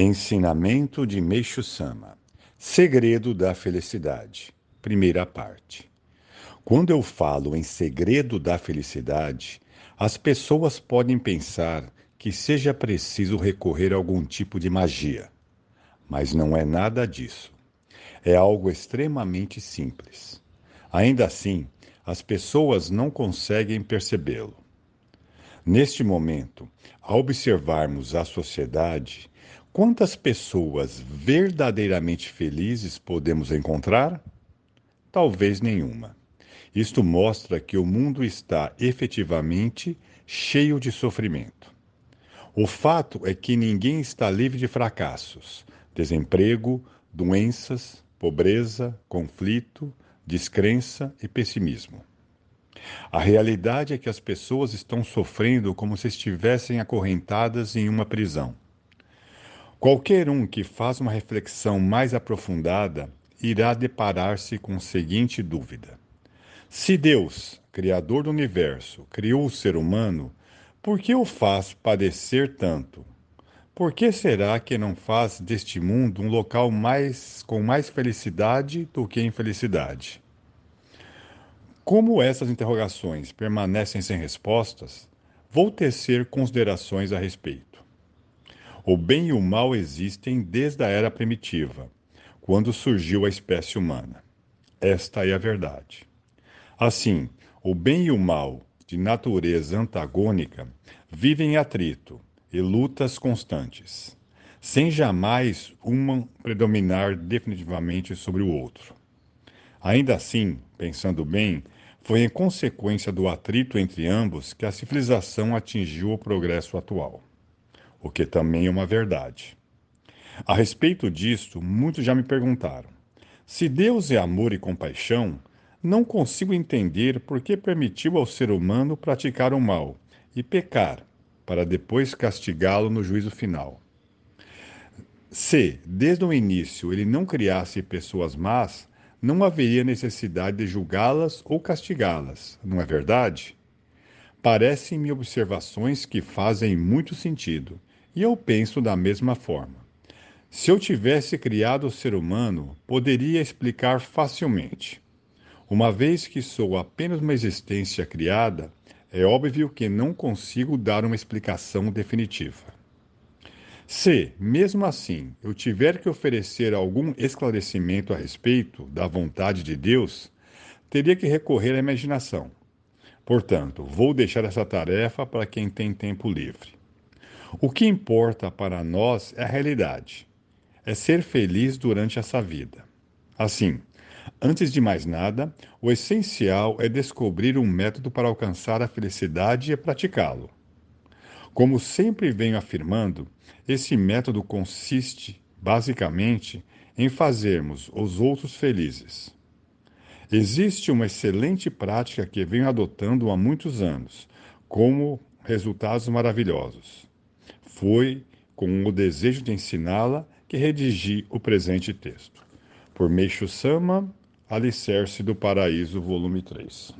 Ensinamento de Meixo Sama Segredo da Felicidade Primeira parte Quando eu falo em segredo da felicidade, as pessoas podem pensar que seja preciso recorrer a algum tipo de magia. Mas não é nada disso. É algo extremamente simples. Ainda assim, as pessoas não conseguem percebê-lo. Neste momento, ao observarmos a sociedade, Quantas pessoas verdadeiramente felizes podemos encontrar? Talvez nenhuma. Isto mostra que o mundo está efetivamente cheio de sofrimento. O fato é que ninguém está livre de fracassos, desemprego, doenças, pobreza, conflito, descrença e pessimismo. A realidade é que as pessoas estão sofrendo como se estivessem acorrentadas em uma prisão. Qualquer um que faz uma reflexão mais aprofundada irá deparar-se com a seguinte dúvida: Se Deus, Criador do universo, criou o ser humano, por que o faz padecer tanto? Por que será que não faz deste mundo um local mais com mais felicidade do que infelicidade? Como essas interrogações permanecem sem respostas, vou tecer considerações a respeito. O bem e o mal existem desde a era primitiva, quando surgiu a espécie humana. Esta é a verdade. Assim, o bem e o mal, de natureza antagônica, vivem em atrito e lutas constantes, sem jamais uma predominar definitivamente sobre o outro. Ainda assim, pensando bem, foi em consequência do atrito entre ambos que a civilização atingiu o progresso atual o que também é uma verdade. A respeito disto, muitos já me perguntaram: se Deus é amor e compaixão, não consigo entender por que permitiu ao ser humano praticar o mal e pecar, para depois castigá-lo no juízo final. Se, desde o início, ele não criasse pessoas más, não haveria necessidade de julgá-las ou castigá-las, não é verdade? Parecem-me observações que fazem muito sentido e eu penso da mesma forma. Se eu tivesse criado o ser humano, poderia explicar facilmente. Uma vez que sou apenas uma existência criada, é óbvio que não consigo dar uma explicação definitiva. Se, mesmo assim, eu tiver que oferecer algum esclarecimento a respeito da vontade de Deus, teria que recorrer à imaginação. Portanto, vou deixar essa tarefa para quem tem tempo livre. O que importa para nós é a realidade, é ser feliz durante essa vida. Assim, antes de mais nada, o essencial é descobrir um método para alcançar a felicidade e praticá-lo. Como sempre venho afirmando, esse método consiste, basicamente, em fazermos os outros felizes. Existe uma excelente prática que venho adotando há muitos anos, como resultados maravilhosos. Foi com o desejo de ensiná-la que redigi o presente texto. Por Meixo Sama, Alicerce do Paraíso, volume 3.